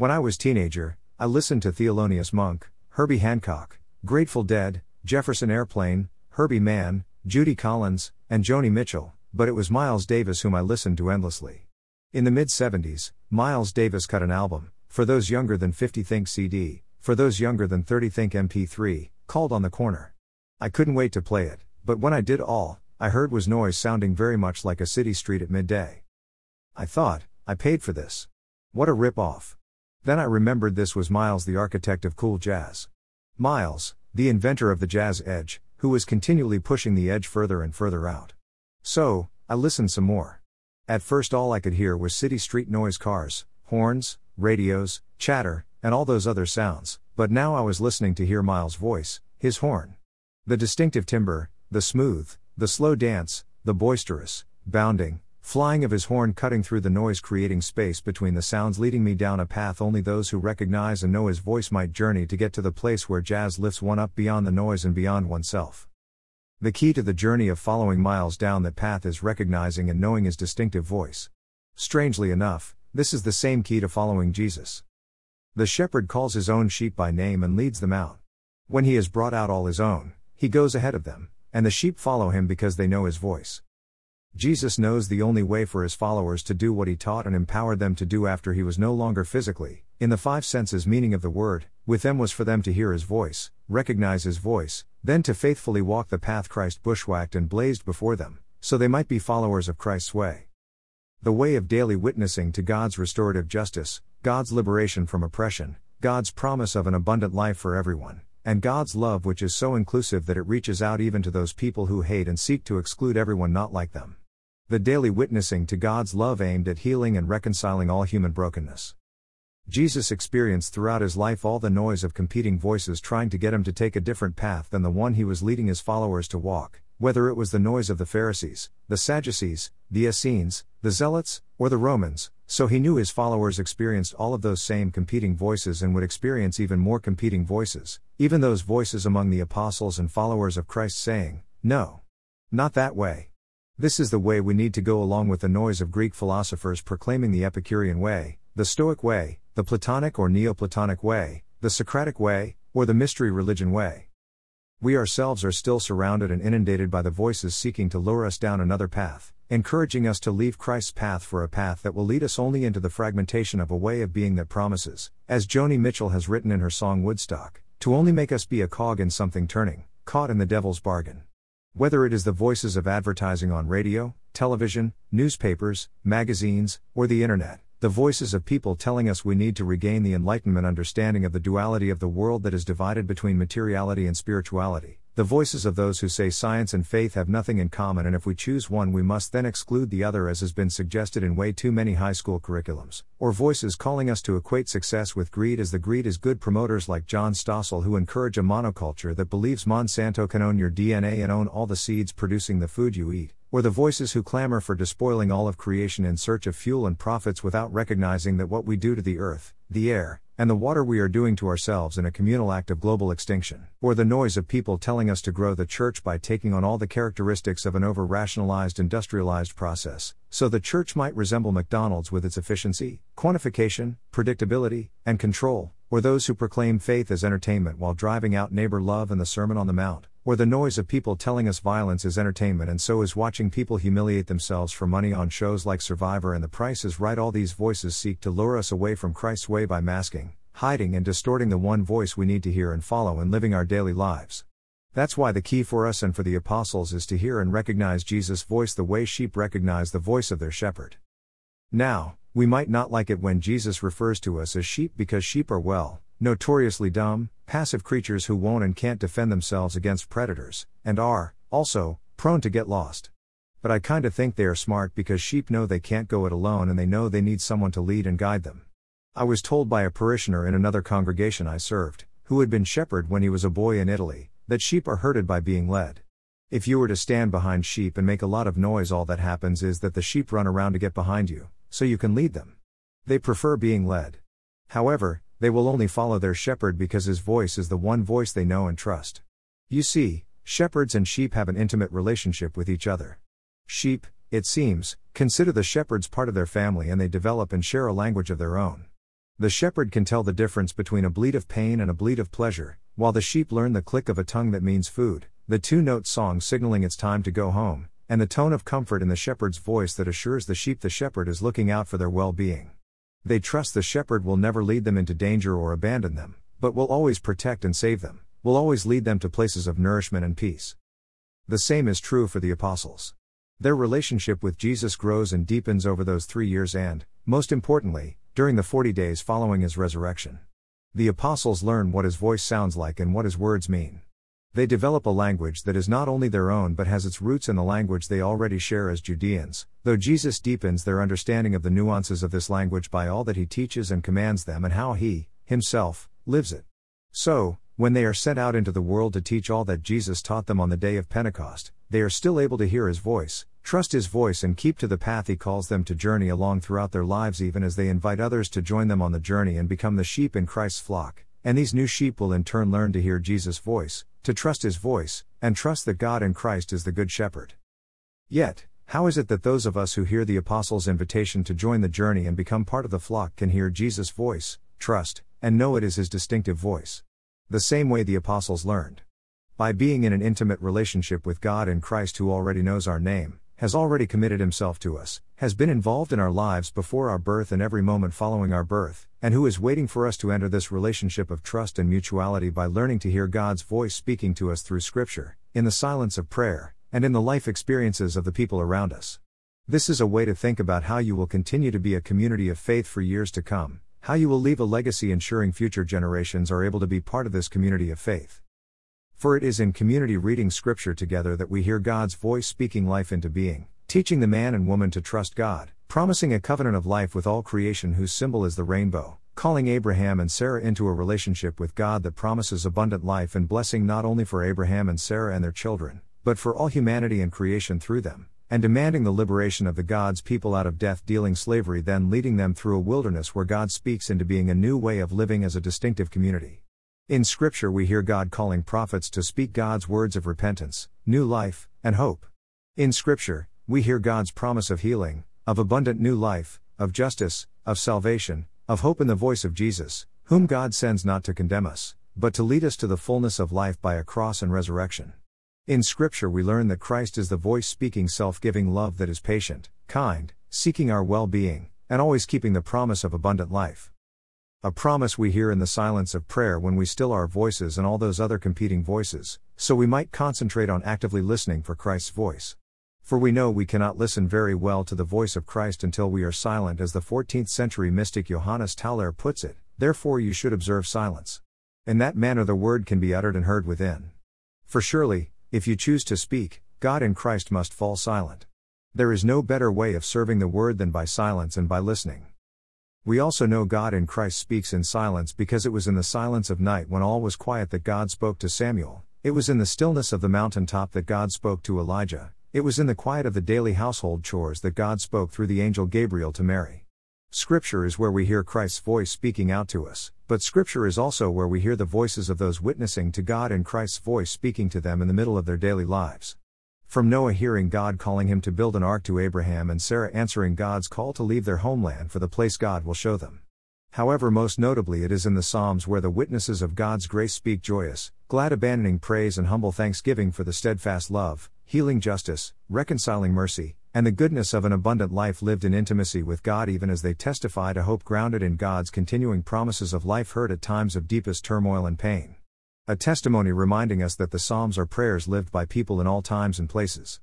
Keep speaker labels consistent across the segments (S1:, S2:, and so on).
S1: When I was teenager, I listened to Thelonious Monk, Herbie Hancock, Grateful Dead, Jefferson Airplane, Herbie Mann, Judy Collins, and Joni Mitchell, but it was Miles Davis whom I listened to endlessly. In the mid 70s, Miles Davis cut an album, for those younger than 50 think CD, for those younger than 30 think MP3, called On the Corner. I couldn't wait to play it, but when I did all, I heard was noise sounding very much like a city street at midday. I thought, I paid for this. What a rip off. Then I remembered this was Miles, the architect of cool jazz. Miles, the inventor of the jazz edge, who was continually pushing the edge further and further out. So, I listened some more. At first, all I could hear was city street noise cars, horns, radios, chatter, and all those other sounds, but now I was listening to hear Miles' voice, his horn. The distinctive timbre, the smooth, the slow dance, the boisterous, bounding, flying of his horn cutting through the noise, creating space between the sounds, leading me down a path only those who recognize and know his voice might journey to get to the place where jazz lifts one up beyond the noise and beyond oneself. The key to the journey of following Miles down that path is recognizing and knowing his distinctive voice. Strangely enough, this is the same key to following Jesus. The shepherd calls his own sheep by name and leads them out. When he has brought out all his own, he goes ahead of them, and the sheep follow him because they know his voice. Jesus knows the only way for his followers to do what he taught and empowered them to do after he was no longer physically, in the five senses meaning of the word, with them was for them to hear his voice, recognize his voice, then to faithfully walk the path Christ bushwhacked and blazed before them, so they might be followers of Christ's way. The way of daily witnessing to God's restorative justice, God's liberation from oppression, God's promise of an abundant life for everyone, and God's love, which is so inclusive that it reaches out even to those people who hate and seek to exclude everyone not like them the daily witnessing to God's love aimed at healing and reconciling all human brokenness. Jesus experienced throughout his life all the noise of competing voices trying to get him to take a different path than the one he was leading his followers to walk, whether it was the noise of the Pharisees, the Sadducees, the Essenes, the Zealots, or the Romans, so he knew his followers experienced all of those same competing voices and would experience even more competing voices, even those voices among the apostles and followers of Christ saying, No. Not that way. This is the way we need to go along with the noise of Greek philosophers proclaiming the Epicurean way, the Stoic way, the Platonic or Neoplatonic way, the Socratic way, or the mystery religion way. We ourselves are still surrounded and inundated by the voices seeking to lure us down another path, encouraging us to leave Christ's path for a path that will lead us only into the fragmentation of a way of being that promises, as Joni Mitchell has written in her song Woodstock, to only make us be a cog in something turning, caught in the devil's bargain. Whether it is the voices of advertising on radio, television, newspapers, magazines, or the internet, the voices of people telling us we need to regain the enlightenment understanding of the duality of the world that is divided between materiality and spirituality, the voices of those who say science and faith have nothing in common, and if we choose one, we must then exclude the other, as has been suggested in way too many high school curriculums. Or voices calling us to equate success with greed, as the greed is good promoters like John Stossel who encourage a monoculture that believes Monsanto can own your DNA and own all the seeds producing the food you eat. Or the voices who clamor for despoiling all of creation in search of fuel and profits without recognizing that what we do to the earth, the air, and the water we are doing to ourselves in a communal act of global extinction, or the noise of people telling us to grow the church by taking on all the characteristics of an over rationalized industrialized process, so the church might resemble McDonald's with its efficiency, quantification, predictability, and control, or those who proclaim faith as entertainment while driving out neighbor love and the Sermon on the Mount, or the noise of people telling us violence is entertainment and so is watching people humiliate themselves for money on shows like Survivor and The Price is Right. All these voices seek to lure us away from Christ's way by masking, hiding, and distorting the one voice we need to hear and follow in living our daily lives. That's why the key for us and for the apostles is to hear and recognize Jesus' voice the way sheep recognize the voice of their shepherd. Now, we might not like it when Jesus refers to us as sheep because sheep are well, notoriously dumb, passive creatures who won't and can't defend themselves against predators, and are, also, prone to get lost. But I kinda think they are smart because sheep know they can't go it alone and they know they need someone to lead and guide them. I was told by a parishioner in another congregation I served, who had been shepherd when he was a boy in Italy, that sheep are herded by being led. If you were to stand behind sheep and make a lot of noise, all that happens is that the sheep run around to get behind you, so you can lead them. They prefer being led. However, they will only follow their shepherd because his voice is the one voice they know and trust. You see, shepherds and sheep have an intimate relationship with each other. Sheep, it seems, consider the shepherds part of their family and they develop and share a language of their own. The shepherd can tell the difference between a bleat of pain and a bleat of pleasure, while the sheep learn the click of a tongue that means food, the two note song signaling it's time to go home, and the tone of comfort in the shepherd's voice that assures the sheep the shepherd is looking out for their well being. They trust the shepherd will never lead them into danger or abandon them, but will always protect and save them, will always lead them to places of nourishment and peace. The same is true for the apostles. Their relationship with Jesus grows and deepens over those three years and, most importantly, during the 40 days following his resurrection. The apostles learn what his voice sounds like and what his words mean. They develop a language that is not only their own but has its roots in the language they already share as Judeans, though Jesus deepens their understanding of the nuances of this language by all that he teaches and commands them and how he, himself, lives it. So, when they are sent out into the world to teach all that Jesus taught them on the day of Pentecost, they are still able to hear his voice, trust his voice, and keep to the path he calls them to journey along throughout their lives, even as they invite others to join them on the journey and become the sheep in Christ's flock. And these new sheep will in turn learn to hear Jesus' voice, to trust his voice, and trust that God in Christ is the Good Shepherd. Yet, how is it that those of us who hear the Apostles' invitation to join the journey and become part of the flock can hear Jesus' voice, trust, and know it is his distinctive voice? The same way the Apostles learned. By being in an intimate relationship with God in Christ who already knows our name, has already committed himself to us, has been involved in our lives before our birth and every moment following our birth, and who is waiting for us to enter this relationship of trust and mutuality by learning to hear God's voice speaking to us through Scripture, in the silence of prayer, and in the life experiences of the people around us. This is a way to think about how you will continue to be a community of faith for years to come, how you will leave a legacy ensuring future generations are able to be part of this community of faith. For it is in community reading Scripture together that we hear God's voice speaking life into being, teaching the man and woman to trust God, promising a covenant of life with all creation whose symbol is the rainbow, calling Abraham and Sarah into a relationship with God that promises abundant life and blessing not only for Abraham and Sarah and their children, but for all humanity and creation through them, and demanding the liberation of the God's people out of death dealing slavery, then leading them through a wilderness where God speaks into being a new way of living as a distinctive community. In Scripture, we hear God calling prophets to speak God's words of repentance, new life, and hope. In Scripture, we hear God's promise of healing, of abundant new life, of justice, of salvation, of hope in the voice of Jesus, whom God sends not to condemn us, but to lead us to the fullness of life by a cross and resurrection. In Scripture, we learn that Christ is the voice speaking self giving love that is patient, kind, seeking our well being, and always keeping the promise of abundant life. A promise we hear in the silence of prayer when we still our voices and all those other competing voices, so we might concentrate on actively listening for Christ's voice. For we know we cannot listen very well to the voice of Christ until we are silent, as the 14th century mystic Johannes Tauler puts it, therefore you should observe silence. In that manner the word can be uttered and heard within. For surely, if you choose to speak, God in Christ must fall silent. There is no better way of serving the word than by silence and by listening. We also know God in Christ speaks in silence because it was in the silence of night when all was quiet that God spoke to Samuel, it was in the stillness of the mountain top that God spoke to Elijah, it was in the quiet of the daily household chores that God spoke through the angel Gabriel to Mary. Scripture is where we hear Christ's voice speaking out to us, but Scripture is also where we hear the voices of those witnessing to God and Christ's voice speaking to them in the middle of their daily lives. From Noah hearing God calling him to build an ark to Abraham and Sarah answering God's call to leave their homeland for the place God will show them. However, most notably, it is in the Psalms where the witnesses of God's grace speak joyous, glad, abandoning praise and humble thanksgiving for the steadfast love, healing justice, reconciling mercy, and the goodness of an abundant life lived in intimacy with God, even as they testify to hope grounded in God's continuing promises of life heard at times of deepest turmoil and pain. A testimony reminding us that the Psalms are prayers lived by people in all times and places.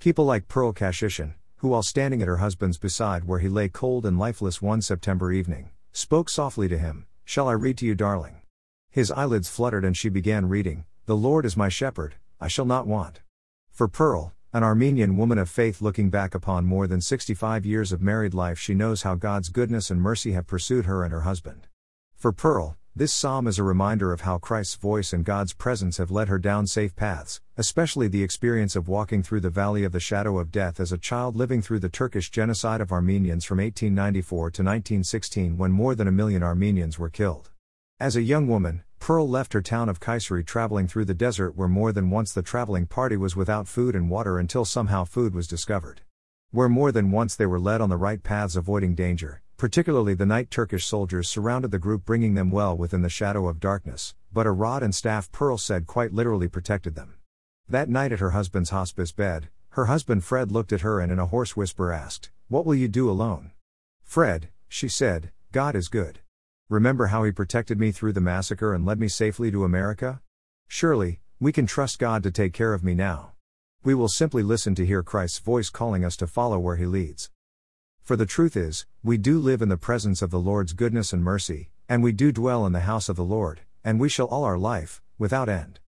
S1: People like Pearl Kashishian, who while standing at her husband's beside where he lay cold and lifeless one September evening, spoke softly to him, Shall I read to you, darling? His eyelids fluttered and she began reading, The Lord is my shepherd, I shall not want. For Pearl, an Armenian woman of faith looking back upon more than 65 years of married life, she knows how God's goodness and mercy have pursued her and her husband. For Pearl, this psalm is a reminder of how Christ's voice and God's presence have led her down safe paths, especially the experience of walking through the valley of the shadow of death as a child living through the Turkish genocide of Armenians from 1894 to 1916 when more than a million Armenians were killed. As a young woman, Pearl left her town of Kayseri traveling through the desert where more than once the traveling party was without food and water until somehow food was discovered. Where more than once they were led on the right paths avoiding danger, Particularly the night Turkish soldiers surrounded the group, bringing them well within the shadow of darkness, but a rod and staff Pearl said quite literally protected them. That night at her husband's hospice bed, her husband Fred looked at her and in a hoarse whisper asked, What will you do alone? Fred, she said, God is good. Remember how he protected me through the massacre and led me safely to America? Surely, we can trust God to take care of me now. We will simply listen to hear Christ's voice calling us to follow where he leads. For the truth is, we do live in the presence of the Lord's goodness and mercy, and we do dwell in the house of the Lord, and we shall all our life, without end.